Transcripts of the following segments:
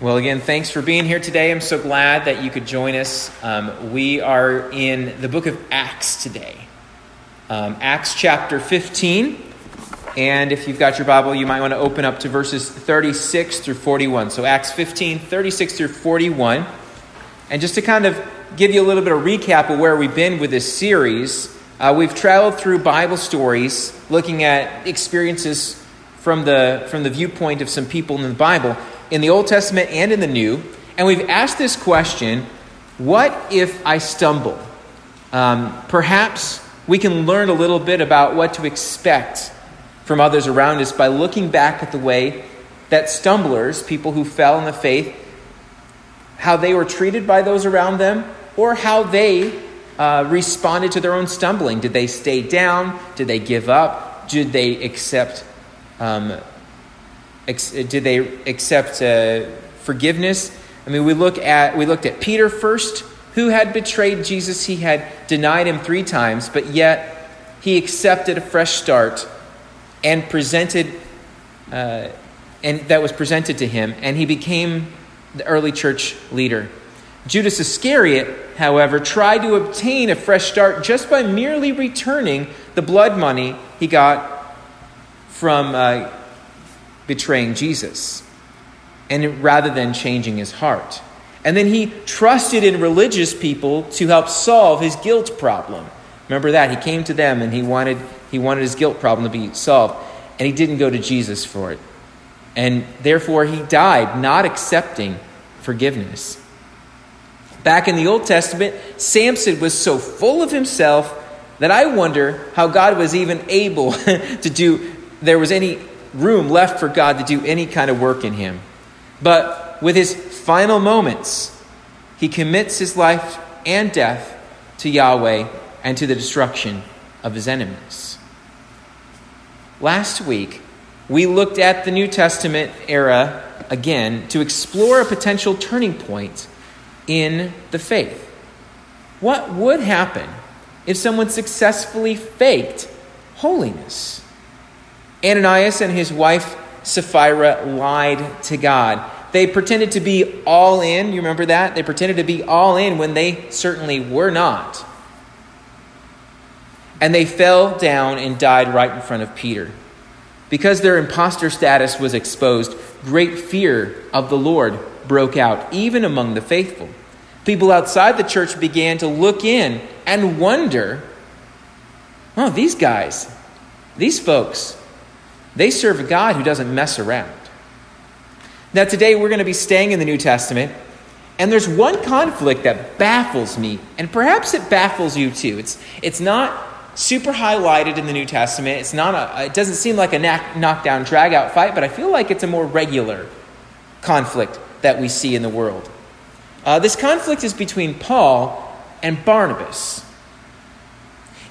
Well, again, thanks for being here today. I'm so glad that you could join us. Um, we are in the book of Acts today, um, Acts chapter 15. And if you've got your Bible, you might want to open up to verses 36 through 41. So, Acts 15, 36 through 41. And just to kind of give you a little bit of recap of where we've been with this series, uh, we've traveled through Bible stories looking at experiences from the, from the viewpoint of some people in the Bible, in the Old Testament and in the New. And we've asked this question what if I stumble? Um, perhaps we can learn a little bit about what to expect from others around us by looking back at the way that stumblers, people who fell in the faith, how they were treated by those around them, or how they uh, responded to their own stumbling. Did they stay down? Did they give up? Did they accept? Um, did they accept uh, forgiveness? I mean, we look at we looked at Peter first, who had betrayed Jesus. He had denied him three times, but yet he accepted a fresh start and presented, uh, and that was presented to him, and he became the early church leader. Judas Iscariot, however, tried to obtain a fresh start just by merely returning the blood money he got from uh, betraying Jesus, and rather than changing his heart. And then he trusted in religious people to help solve his guilt problem. Remember that he came to them and he wanted he wanted his guilt problem to be solved, and he didn't go to Jesus for it. And therefore he died not accepting forgiveness. Back in the Old Testament, Samson was so full of himself that I wonder how God was even able to do, there was any room left for God to do any kind of work in him. But with his final moments, he commits his life and death to Yahweh and to the destruction of his enemies. Last week, we looked at the New Testament era again to explore a potential turning point in the faith. What would happen if someone successfully faked holiness? Ananias and his wife Sapphira lied to God. They pretended to be all in. You remember that? They pretended to be all in when they certainly were not. And they fell down and died right in front of Peter. Because their impostor status was exposed, great fear of the Lord broke out, even among the faithful. People outside the church began to look in and wonder oh, these guys, these folks, they serve a God who doesn't mess around. Now, today we're going to be staying in the New Testament, and there's one conflict that baffles me, and perhaps it baffles you too. It's, it's not super highlighted in the New Testament. It's not a, it doesn't seem like a knock, knockdown, drag out fight, but I feel like it's a more regular conflict that we see in the world. Uh, this conflict is between Paul and Barnabas.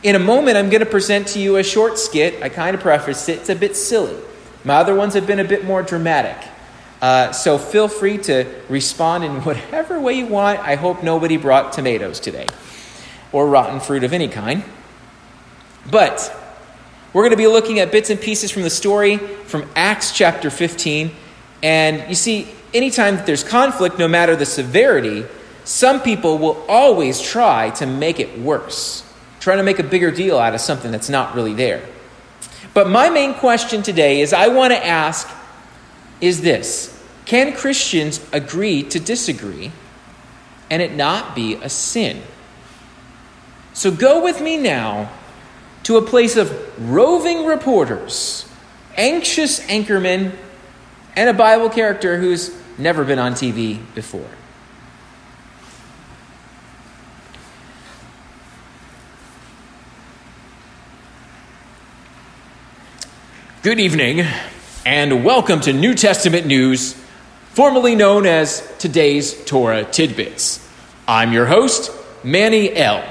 In a moment, I'm going to present to you a short skit. I kind of prefaced it, it's a bit silly. My other ones have been a bit more dramatic. Uh, so feel free to respond in whatever way you want. I hope nobody brought tomatoes today or rotten fruit of any kind. But we're going to be looking at bits and pieces from the story from Acts chapter 15. And you see, anytime that there's conflict, no matter the severity, some people will always try to make it worse, trying to make a bigger deal out of something that's not really there. But my main question today is I want to ask is this Can Christians agree to disagree and it not be a sin? So go with me now to a place of roving reporters, anxious anchormen, and a Bible character who's never been on TV before. Good evening, and welcome to New Testament News, formerly known as today's Torah Tidbits. I'm your host, Manny L.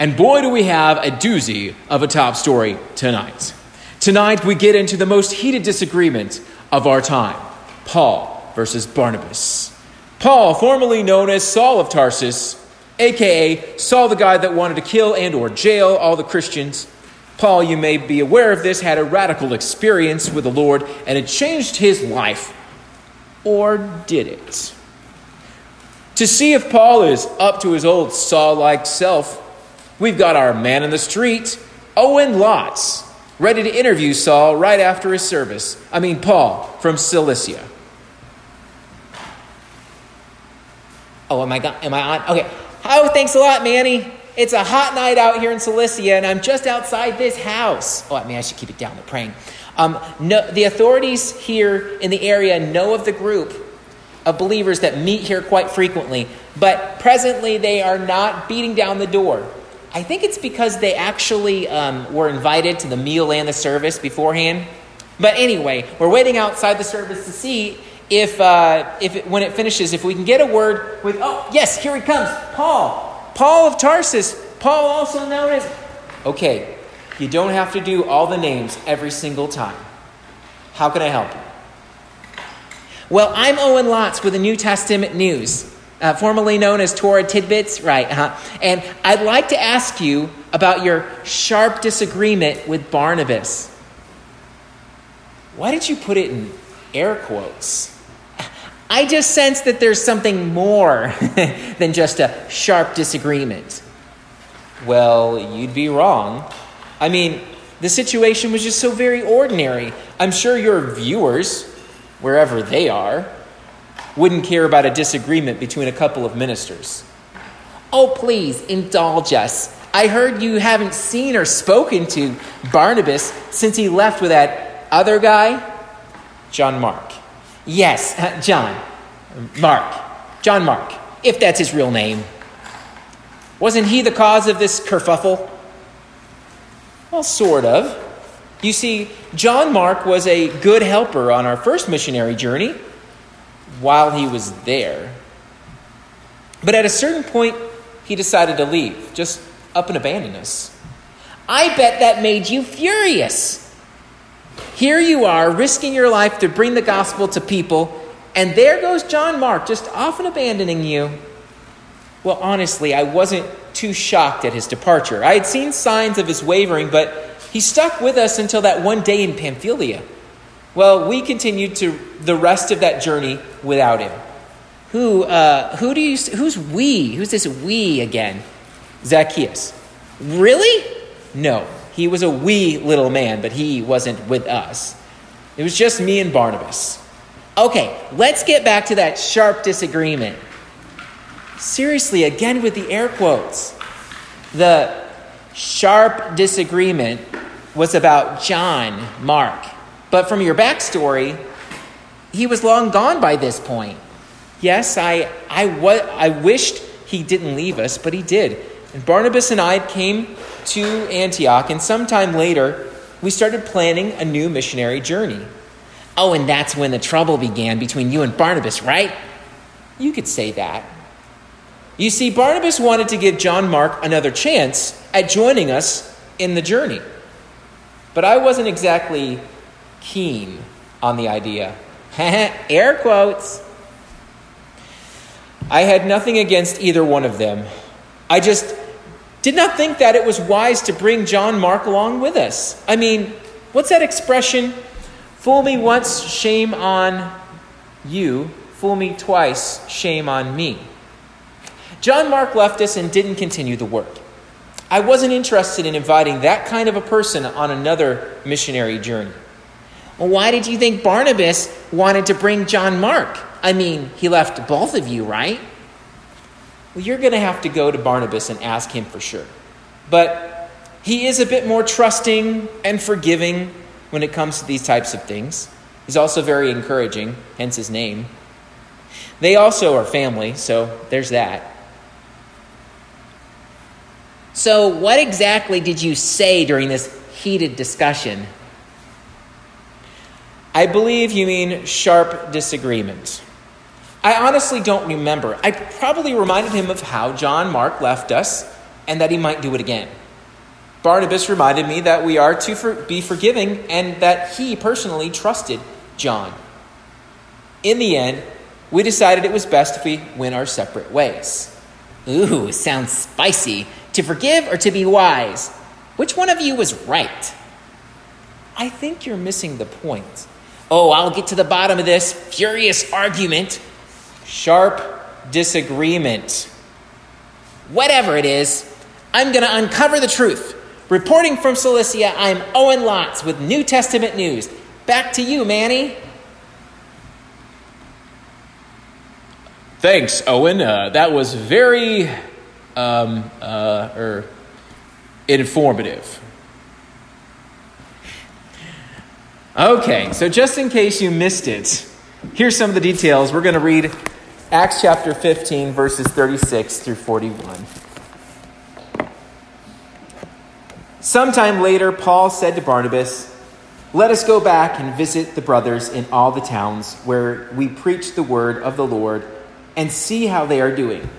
And boy, do we have a doozy of a top story tonight. Tonight, we get into the most heated disagreement of our time Paul versus Barnabas. Paul, formerly known as Saul of Tarsus, aka Saul the guy that wanted to kill and or jail all the Christians. Paul, you may be aware of this, had a radical experience with the Lord and it changed his life. Or did it? To see if Paul is up to his old Saul like self, we've got our man in the street, Owen Lots, ready to interview Saul right after his service. I mean, Paul from Cilicia. Oh, am I, am I on? Okay. Oh, thanks a lot, Manny. It's a hot night out here in Cilicia, and I'm just outside this house. Oh, I mean, I should keep it down. The praying. Um, no, the authorities here in the area know of the group of believers that meet here quite frequently, but presently they are not beating down the door. I think it's because they actually um, were invited to the meal and the service beforehand. But anyway, we're waiting outside the service to see if, uh, if it, when it finishes, if we can get a word with, oh, yes, here he comes, Paul. Paul of Tarsus. Paul, also known as. Okay, you don't have to do all the names every single time. How can I help you? Well, I'm Owen Lots with the New Testament News, uh, formerly known as Torah Tidbits, right? huh And I'd like to ask you about your sharp disagreement with Barnabas. Why did you put it in air quotes? I just sense that there's something more than just a sharp disagreement. Well, you'd be wrong. I mean, the situation was just so very ordinary. I'm sure your viewers, wherever they are, wouldn't care about a disagreement between a couple of ministers. Oh, please, indulge us. I heard you haven't seen or spoken to Barnabas since he left with that other guy, John Mark. Yes, uh, John. Mark. John Mark, if that's his real name. Wasn't he the cause of this kerfuffle? Well, sort of. You see, John Mark was a good helper on our first missionary journey while he was there. But at a certain point, he decided to leave, just up and abandon us. I bet that made you furious. Here you are, risking your life to bring the gospel to people, and there goes John Mark, just off and abandoning you. Well, honestly, I wasn't too shocked at his departure. I had seen signs of his wavering, but he stuck with us until that one day in Pamphylia. Well, we continued to the rest of that journey without him. Who, uh, who do you, who's we? Who's this we again? Zacchaeus. Really? No. He was a wee little man, but he wasn't with us. It was just me and Barnabas. Okay, let's get back to that sharp disagreement. Seriously, again with the air quotes. The sharp disagreement was about John Mark. But from your backstory, he was long gone by this point. Yes, I, I, I wished he didn't leave us, but he did. And Barnabas and I came to Antioch, and sometime later, we started planning a new missionary journey. Oh, and that's when the trouble began between you and Barnabas, right? You could say that. You see, Barnabas wanted to give John Mark another chance at joining us in the journey. But I wasn't exactly keen on the idea. Air quotes. I had nothing against either one of them. I just did not think that it was wise to bring John Mark along with us. I mean, what's that expression? Fool me once, shame on you. Fool me twice, shame on me. John Mark left us and didn't continue the work. I wasn't interested in inviting that kind of a person on another missionary journey. Well, why did you think Barnabas wanted to bring John Mark? I mean, he left both of you, right? Well, you're going to have to go to Barnabas and ask him for sure. But he is a bit more trusting and forgiving when it comes to these types of things. He's also very encouraging, hence his name. They also are family, so there's that. So, what exactly did you say during this heated discussion? I believe you mean sharp disagreement. I honestly don't remember. I probably reminded him of how John Mark left us and that he might do it again. Barnabas reminded me that we are to for, be forgiving and that he personally trusted John. In the end, we decided it was best if we went our separate ways. Ooh, sounds spicy. To forgive or to be wise? Which one of you was right? I think you're missing the point. Oh, I'll get to the bottom of this furious argument, sharp disagreement. Whatever it is, I'm going to uncover the truth. Reporting from Cilicia, I'm Owen Lotz with New Testament news. Back to you, Manny. Thanks, Owen. Uh, that was very um, uh, er, informative. Okay, so just in case you missed it, here's some of the details. We're going to read Acts chapter 15, verses 36 through 41. Sometime later, Paul said to Barnabas, Let us go back and visit the brothers in all the towns where we preach the word of the Lord and see how they are doing.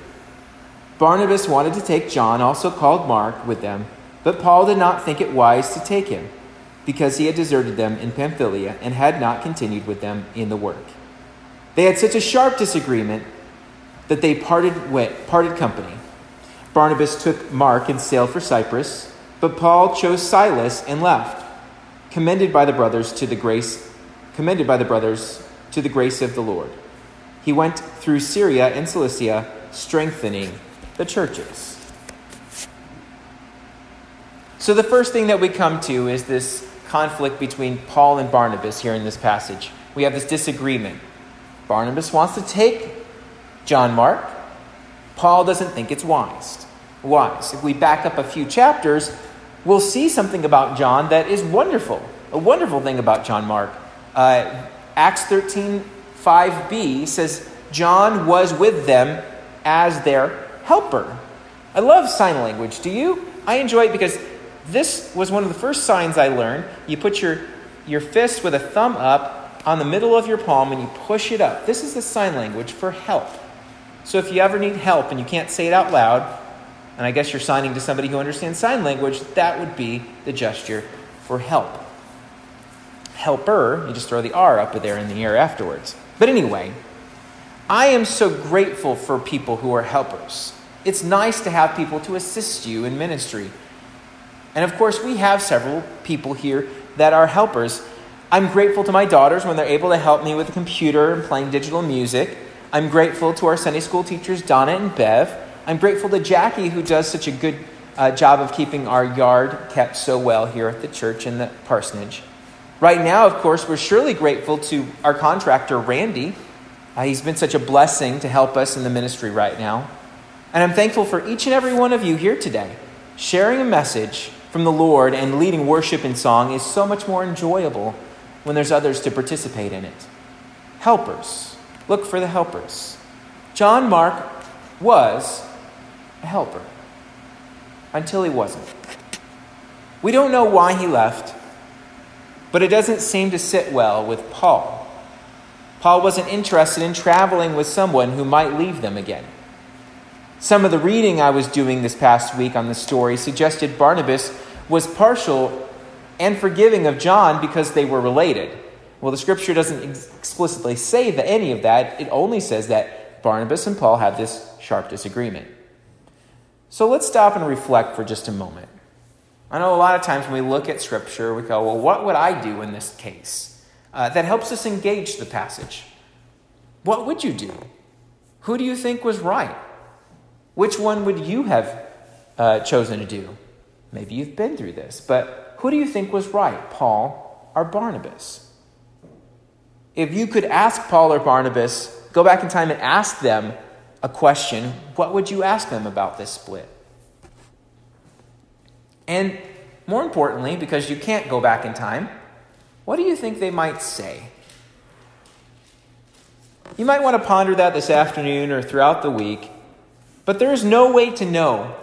Barnabas wanted to take John, also called Mark, with them, but Paul did not think it wise to take him, because he had deserted them in Pamphylia and had not continued with them in the work. They had such a sharp disagreement that they parted, wet, parted company. Barnabas took Mark and sailed for Cyprus, but Paul chose Silas and left, commended by the brothers to the grace, commended by the brothers to the grace of the Lord. He went through Syria and Cilicia, strengthening the churches. So, the first thing that we come to is this conflict between Paul and Barnabas here in this passage. We have this disagreement. Barnabas wants to take John Mark. Paul doesn't think it's wise. Wise. If we back up a few chapters, we'll see something about John that is wonderful. A wonderful thing about John Mark. Uh, Acts 13 5b says, John was with them as their helper. I love sign language. Do you? I enjoy it because this was one of the first signs I learned. You put your, your fist with a thumb up on the middle of your palm and you push it up. This is the sign language for help. So if you ever need help and you can't say it out loud, and I guess you're signing to somebody who understands sign language, that would be the gesture for help. Helper, you just throw the R up there in the air afterwards. But anyway, I am so grateful for people who are helpers. It's nice to have people to assist you in ministry. And of course, we have several people here that are helpers. I'm grateful to my daughters when they're able to help me with the computer and playing digital music. I'm grateful to our Sunday school teachers, Donna and Bev. I'm grateful to Jackie, who does such a good uh, job of keeping our yard kept so well here at the church and the parsonage. Right now, of course, we're surely grateful to our contractor, Randy uh, he's been such a blessing to help us in the ministry right now. And I'm thankful for each and every one of you here today. Sharing a message from the Lord and leading worship and song is so much more enjoyable when there's others to participate in it. Helpers. Look for the helpers. John Mark was a helper until he wasn't. We don't know why he left, but it doesn't seem to sit well with Paul. Paul wasn't interested in traveling with someone who might leave them again. Some of the reading I was doing this past week on the story suggested Barnabas was partial and forgiving of John because they were related. Well, the scripture doesn't explicitly say that any of that, it only says that Barnabas and Paul had this sharp disagreement. So let's stop and reflect for just a moment. I know a lot of times when we look at scripture, we go, well, what would I do in this case? uh, that helps us engage the passage. What would you do? Who do you think was right? Which one would you have uh, chosen to do? Maybe you've been through this, but who do you think was right, Paul or Barnabas? If you could ask Paul or Barnabas, go back in time and ask them a question, what would you ask them about this split? And more importantly, because you can't go back in time, what do you think they might say? You might want to ponder that this afternoon or throughout the week, but there is no way to know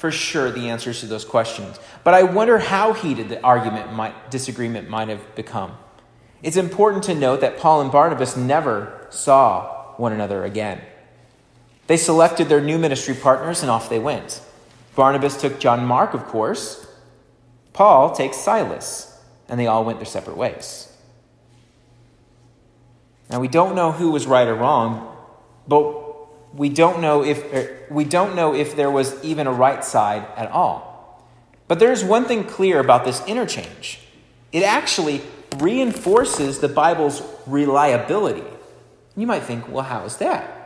for sure the answers to those questions. But I wonder how heated the argument might disagreement might have become. It's important to note that Paul and Barnabas never saw one another again. They selected their new ministry partners and off they went. Barnabas took John Mark, of course. Paul takes Silas and they all went their separate ways. Now we don't know who was right or wrong, but we don't know if er, we don't know if there was even a right side at all. But there is one thing clear about this interchange. It actually reinforces the Bible's reliability. You might think, well, how is that?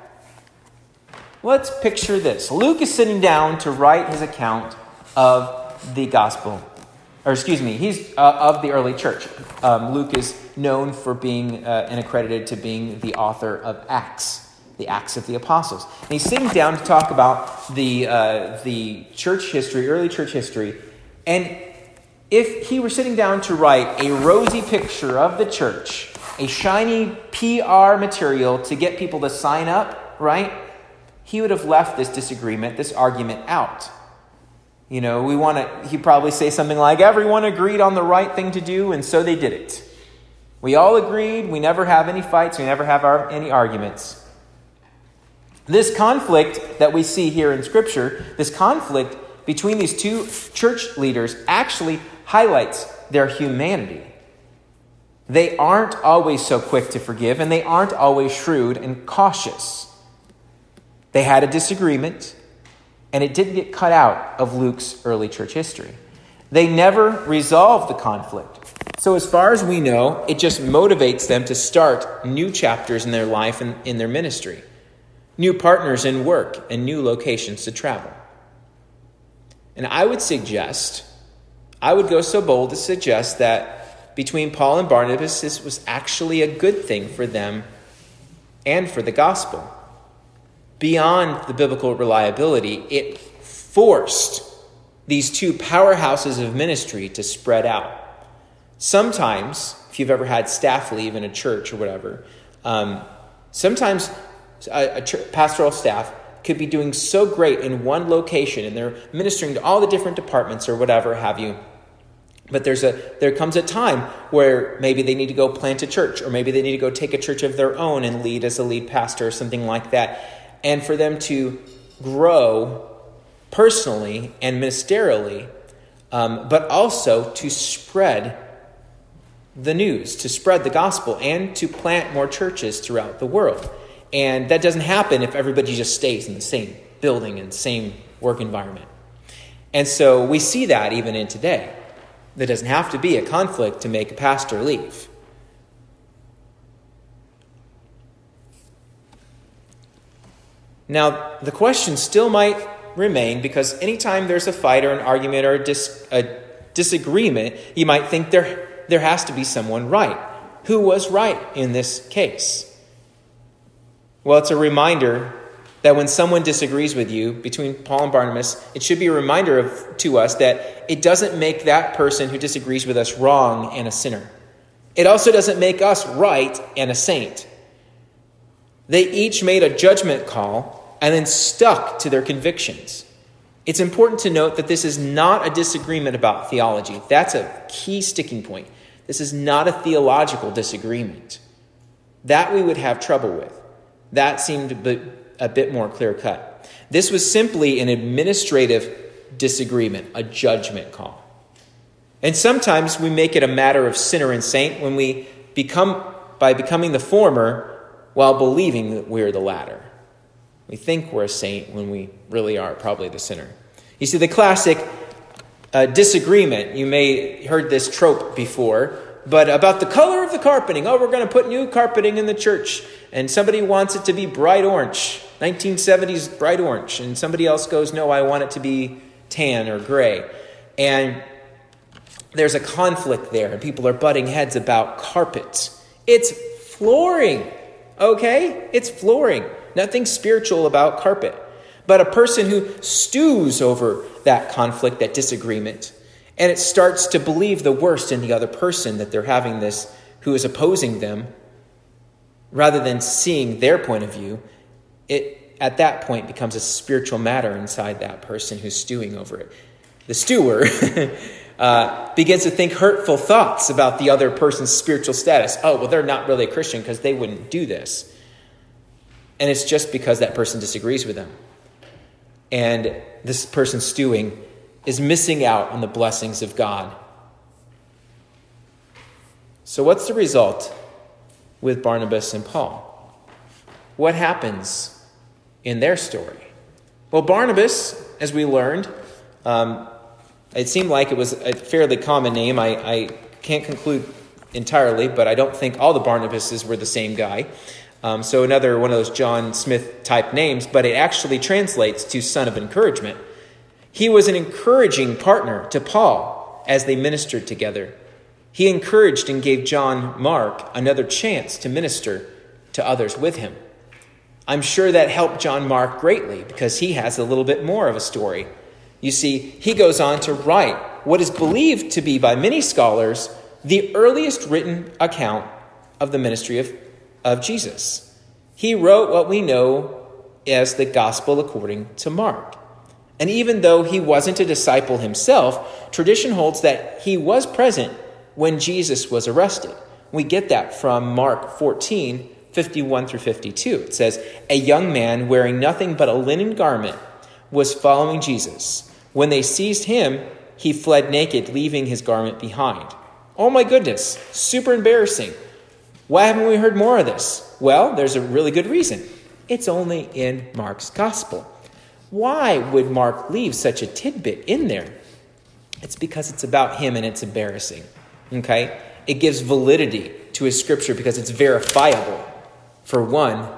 Let's picture this. Luke is sitting down to write his account of the gospel, or excuse me, he's uh, of the early church. Um, Luke is known for being uh, and accredited to being the author of Acts, the Acts of the Apostles. And he's sitting down to talk about the uh, the church history, early church history, and if he were sitting down to write a rosy picture of the church, a shiny PR material to get people to sign up, right? He would have left this disagreement, this argument out. You know, we want to, he'd probably say something like, everyone agreed on the right thing to do, and so they did it. We all agreed, we never have any fights, we never have our, any arguments. This conflict that we see here in Scripture, this conflict between these two church leaders, actually highlights their humanity. They aren't always so quick to forgive, and they aren't always shrewd and cautious. They had a disagreement, and it didn't get cut out of Luke's early church history. They never resolved the conflict. So, as far as we know, it just motivates them to start new chapters in their life and in their ministry, new partners in work, and new locations to travel. And I would suggest I would go so bold to suggest that between Paul and Barnabas, this was actually a good thing for them and for the gospel. Beyond the biblical reliability, it forced these two powerhouses of ministry to spread out. Sometimes, if you've ever had staff leave in a church or whatever, um, sometimes a, a pastoral staff could be doing so great in one location and they're ministering to all the different departments or whatever have you but there's a there comes a time where maybe they need to go plant a church, or maybe they need to go take a church of their own and lead as a lead pastor or something like that. And for them to grow personally and ministerially, um, but also to spread the news, to spread the gospel, and to plant more churches throughout the world. And that doesn't happen if everybody just stays in the same building and same work environment. And so we see that even in today. There doesn't have to be a conflict to make a pastor leave. Now, the question still might remain because anytime there's a fight or an argument or a, dis- a disagreement, you might think there, there has to be someone right. Who was right in this case? Well, it's a reminder that when someone disagrees with you between Paul and Barnabas, it should be a reminder of, to us that it doesn't make that person who disagrees with us wrong and a sinner. It also doesn't make us right and a saint. They each made a judgment call and then stuck to their convictions. It's important to note that this is not a disagreement about theology. That's a key sticking point. This is not a theological disagreement. That we would have trouble with. That seemed a bit more clear cut. This was simply an administrative disagreement, a judgment call. And sometimes we make it a matter of sinner and saint when we become, by becoming the former while believing that we're the latter. We think we're a saint when we really are probably the sinner. You see, the classic uh, disagreement, you may heard this trope before, but about the color of the carpeting. Oh, we're going to put new carpeting in the church, and somebody wants it to be bright orange, 1970s bright orange, and somebody else goes, no, I want it to be tan or gray. And there's a conflict there, and people are butting heads about carpets. It's flooring, okay? It's flooring. Nothing spiritual about carpet. But a person who stews over that conflict, that disagreement, and it starts to believe the worst in the other person that they're having this, who is opposing them, rather than seeing their point of view, it at that point becomes a spiritual matter inside that person who's stewing over it. The stewer uh, begins to think hurtful thoughts about the other person's spiritual status. Oh, well, they're not really a Christian because they wouldn't do this. And it's just because that person disagrees with them. And this person stewing is missing out on the blessings of God. So, what's the result with Barnabas and Paul? What happens in their story? Well, Barnabas, as we learned, um, it seemed like it was a fairly common name. I, I can't conclude entirely, but I don't think all the Barnabases were the same guy. Um, so another one of those John Smith type names, but it actually translates to son of encouragement. He was an encouraging partner to Paul as they ministered together. He encouraged and gave John Mark another chance to minister to others with him. I'm sure that helped John Mark greatly because he has a little bit more of a story. You see, he goes on to write what is believed to be by many scholars the earliest written account of the ministry of of Jesus. He wrote what we know as the Gospel according to Mark. And even though he wasn't a disciple himself, tradition holds that he was present when Jesus was arrested. We get that from Mark 14, 51 through 52. It says, A young man wearing nothing but a linen garment was following Jesus. When they seized him, he fled naked, leaving his garment behind. Oh my goodness, super embarrassing. Why haven't we heard more of this? Well, there's a really good reason. It's only in Mark's gospel. Why would Mark leave such a tidbit in there? It's because it's about him and it's embarrassing. Okay? It gives validity to his scripture because it's verifiable. For one,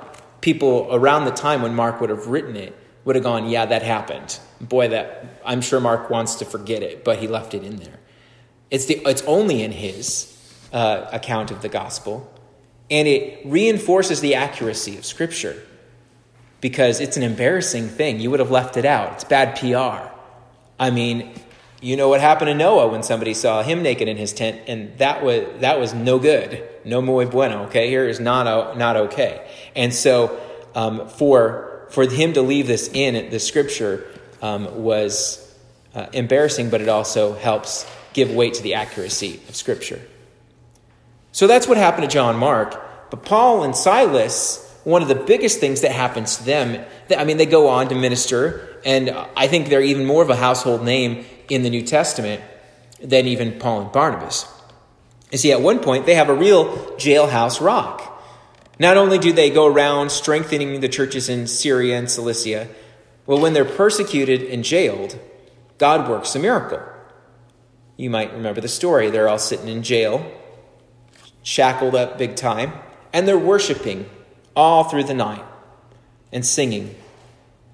people around the time when Mark would have written it would have gone, Yeah, that happened. Boy, that I'm sure Mark wants to forget it, but he left it in there. It's, the, it's only in his uh, account of the gospel and it reinforces the accuracy of Scripture because it's an embarrassing thing. You would have left it out. It's bad PR. I mean, you know what happened to Noah when somebody saw him naked in his tent, and that was that was no good, no muy bueno. Okay, here is not not okay. And so, um, for for him to leave this in the scripture um, was uh, embarrassing, but it also helps give weight to the accuracy of scripture. So that's what happened to John Mark. But Paul and Silas, one of the biggest things that happens to them, I mean, they go on to minister, and I think they're even more of a household name in the New Testament than even Paul and Barnabas. You see, at one point, they have a real jailhouse rock. Not only do they go around strengthening the churches in Syria and Cilicia, well, when they're persecuted and jailed, God works a miracle. You might remember the story. They're all sitting in jail, shackled up big time, and they're worshiping all through the night and singing.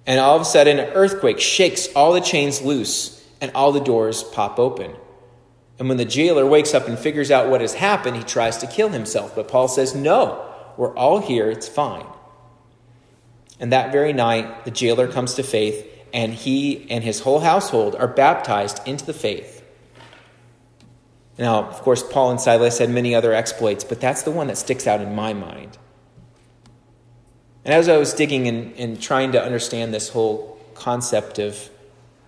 And all of a sudden, an earthquake shakes all the chains loose and all the doors pop open. And when the jailer wakes up and figures out what has happened, he tries to kill himself. But Paul says, No, we're all here, it's fine. And that very night, the jailer comes to faith, and he and his whole household are baptized into the faith. Now, of course, Paul and Silas had many other exploits, but that's the one that sticks out in my mind. And as I was digging and, and trying to understand this whole concept of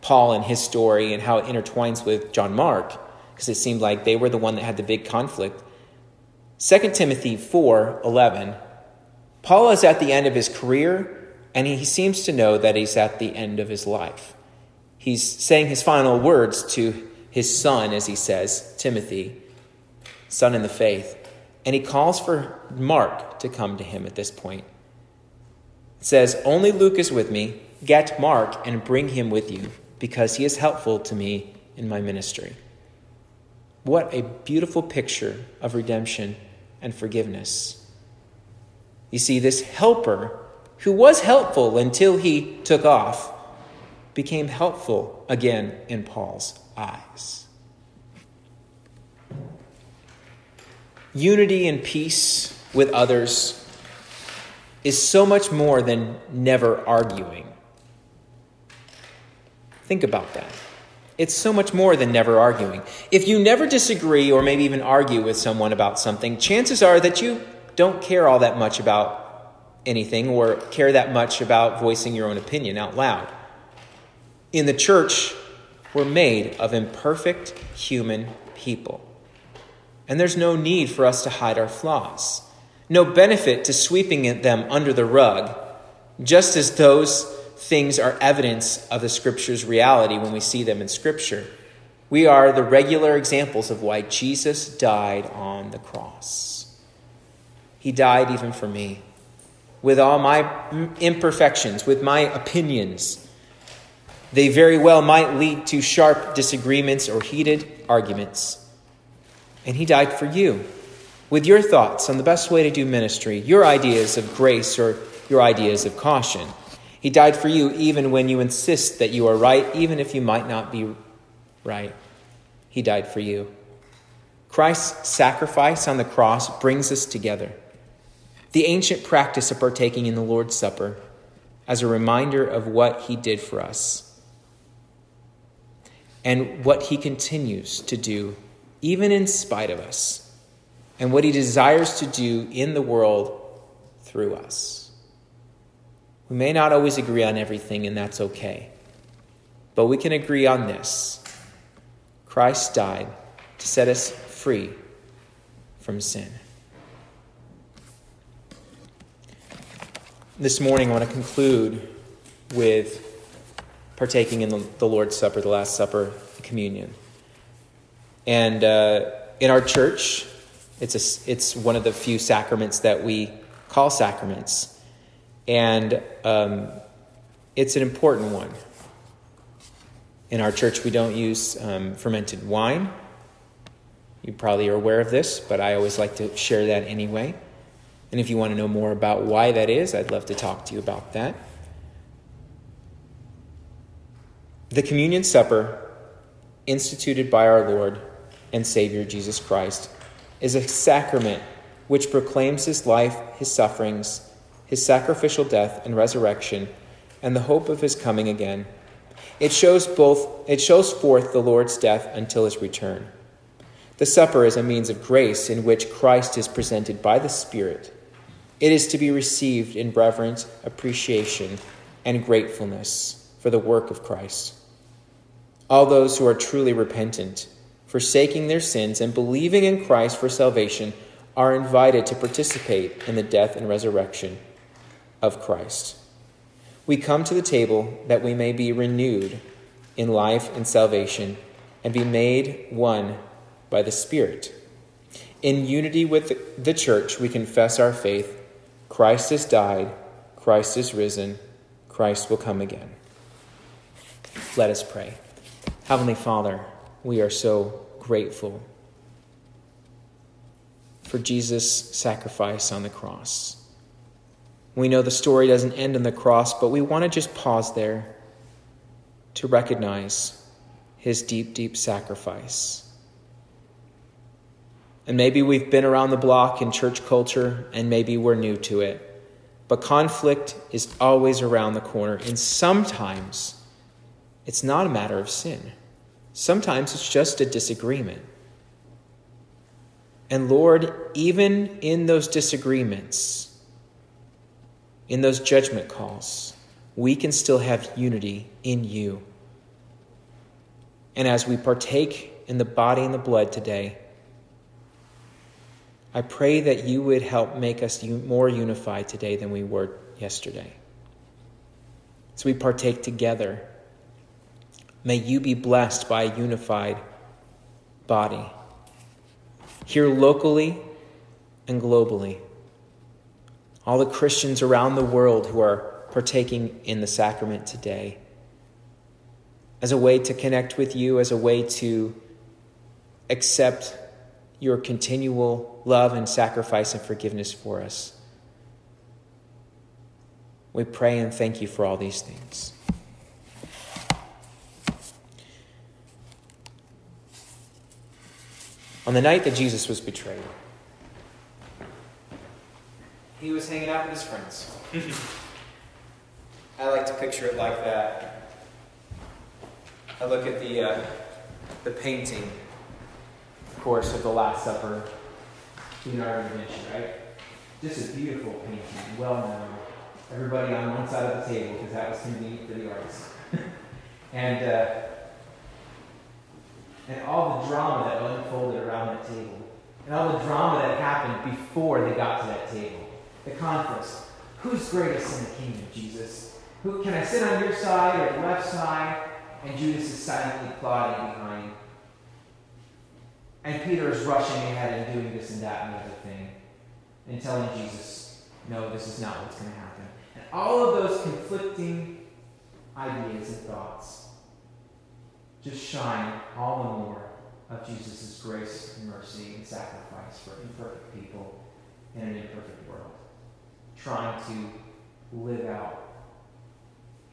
Paul and his story and how it intertwines with John Mark, because it seemed like they were the one that had the big conflict. 2 Timothy 4 11, Paul is at the end of his career, and he seems to know that he's at the end of his life. He's saying his final words to his son, as he says, Timothy, son in the faith. And he calls for Mark to come to him at this point. Says, Only Luke is with me. Get Mark and bring him with you, because he is helpful to me in my ministry. What a beautiful picture of redemption and forgiveness. You see, this helper, who was helpful until he took off, became helpful again in Paul's eyes. Unity and peace with others is so much more than never arguing. Think about that. It's so much more than never arguing. If you never disagree or maybe even argue with someone about something, chances are that you don't care all that much about anything or care that much about voicing your own opinion out loud. In the church, we're made of imperfect human people. And there's no need for us to hide our flaws, no benefit to sweeping them under the rug, just as those things are evidence of the Scripture's reality when we see them in Scripture. We are the regular examples of why Jesus died on the cross. He died even for me. With all my imperfections, with my opinions, they very well might lead to sharp disagreements or heated arguments. And he died for you with your thoughts on the best way to do ministry, your ideas of grace or your ideas of caution. He died for you even when you insist that you are right, even if you might not be right. He died for you. Christ's sacrifice on the cross brings us together. The ancient practice of partaking in the Lord's Supper as a reminder of what he did for us and what he continues to do, even in spite of us and what he desires to do in the world through us. We may not always agree on everything, and that's okay. But we can agree on this Christ died to set us free from sin. This morning, I want to conclude with partaking in the, Lord's Supper, the Last Supper, the communion. And uh, in our church, it's, a, it's one of the few sacraments that we call sacraments. And um, it's an important one. In our church, we don't use um, fermented wine. You probably are aware of this, but I always like to share that anyway. And if you want to know more about why that is, I'd love to talk to you about that. The communion supper, instituted by our Lord and Savior Jesus Christ, is a sacrament which proclaims his life, his sufferings, his sacrificial death and resurrection, and the hope of his coming again. It shows both it shows forth the Lord's death until his return. The supper is a means of grace in which Christ is presented by the Spirit. It is to be received in reverent appreciation and gratefulness for the work of Christ. All those who are truly repentant forsaking their sins and believing in Christ for salvation, are invited to participate in the death and resurrection of Christ. We come to the table that we may be renewed in life and salvation and be made one by the Spirit. In unity with the church, we confess our faith. Christ has died, Christ is risen, Christ will come again. Let us pray. Heavenly Father, we are so grateful for Jesus' sacrifice on the cross. We know the story doesn't end on the cross, but we want to just pause there to recognize his deep, deep sacrifice. And maybe we've been around the block in church culture, and maybe we're new to it. But conflict is always around the corner, and sometimes it's not a matter of sin. Sometimes it's just a disagreement. And Lord, even in those disagreements, in those judgment calls, we can still have unity in you. And as we partake in the body and the blood today, I pray that you would help make us more unified today than we were yesterday. So we partake together May you be blessed by a unified body, here locally and globally. All the Christians around the world who are partaking in the sacrament today, as a way to connect with you, as a way to accept your continual love and sacrifice and forgiveness for us. We pray and thank you for all these things. On the night that Jesus was betrayed, he was hanging out with his friends. I like to picture it like that. I look at the, uh, the painting, of course, of the Last Supper, Leonardo da Vinci, right? Just a beautiful painting, well known. Everybody on one side of the table, because that was convenient for the artist. and uh, and all the drama that unfolded around that table, and all the drama that happened before they got to that table. The conflicts. Who's greatest in the kingdom, Jesus? Who can I sit on your side or the left side? And Judas is silently plotting behind. And Peter is rushing ahead and doing this and that and the other thing. And telling Jesus, no, this is not what's going to happen. And all of those conflicting ideas and thoughts just shine all the more of Jesus' grace and mercy and sacrifice for imperfect people in an imperfect world, trying to live out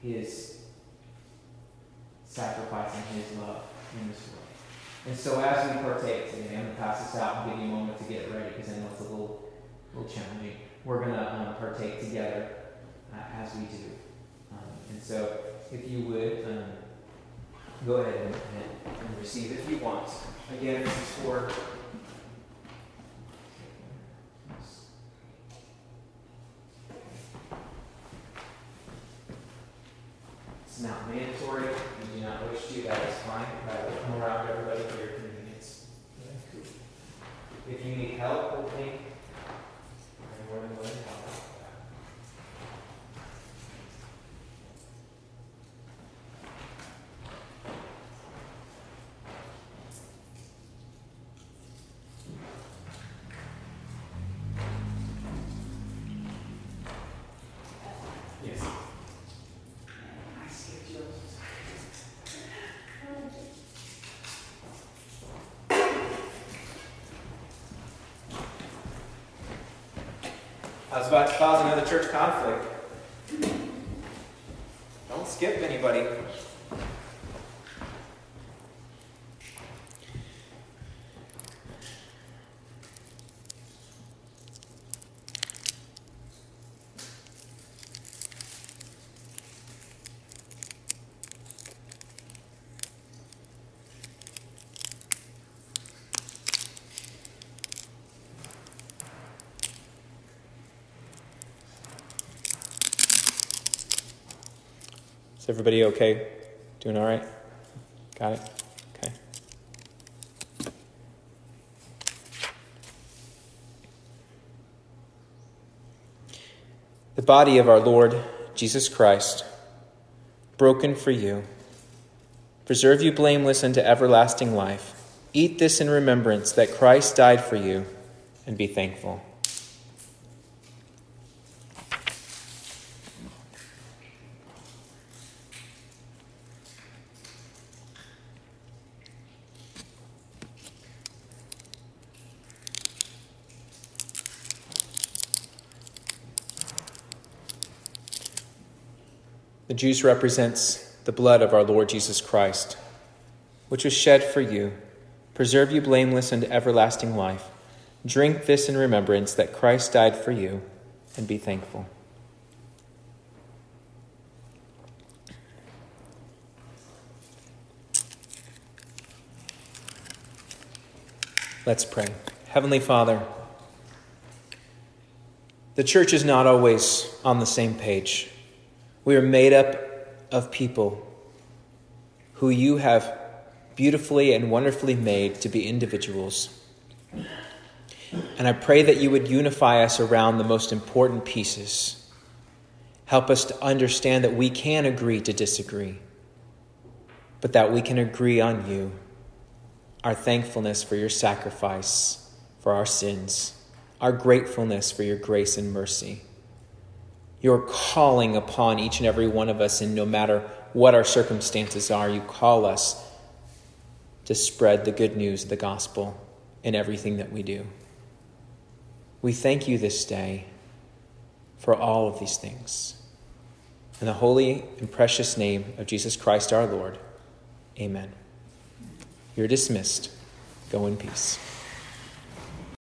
his sacrifice and his love in this world. And so as we partake today, I'm going to pass this out and give you a moment to get ready because I know it's a little, little challenging. We're going to um, partake together uh, as we do. Um, and so if you would, um, go ahead and, and, receive if you want. Again, this is for It's not mandatory. If you do not wish to, that is fine. I will come around to everybody for your convenience. If you need help opening, I'm more than willing to help. I was about to cause another church conflict. Don't skip anybody. Everybody okay? Doing all right? Got it? Okay. The body of our Lord Jesus Christ, broken for you, preserve you blameless unto everlasting life. Eat this in remembrance that Christ died for you, and be thankful. The juice represents the blood of our Lord Jesus Christ, which was shed for you. Preserve you blameless unto everlasting life. Drink this in remembrance that Christ died for you, and be thankful. Let's pray. Heavenly Father, the church is not always on the same page. We are made up of people who you have beautifully and wonderfully made to be individuals. And I pray that you would unify us around the most important pieces. Help us to understand that we can agree to disagree, but that we can agree on you, our thankfulness for your sacrifice for our sins, our gratefulness for your grace and mercy your calling upon each and every one of us, and no matter what our circumstances are, you call us to spread the good news of the gospel in everything that we do. We thank you this day for all of these things. In the holy and precious name of Jesus Christ our Lord, amen. You're dismissed. Go in peace.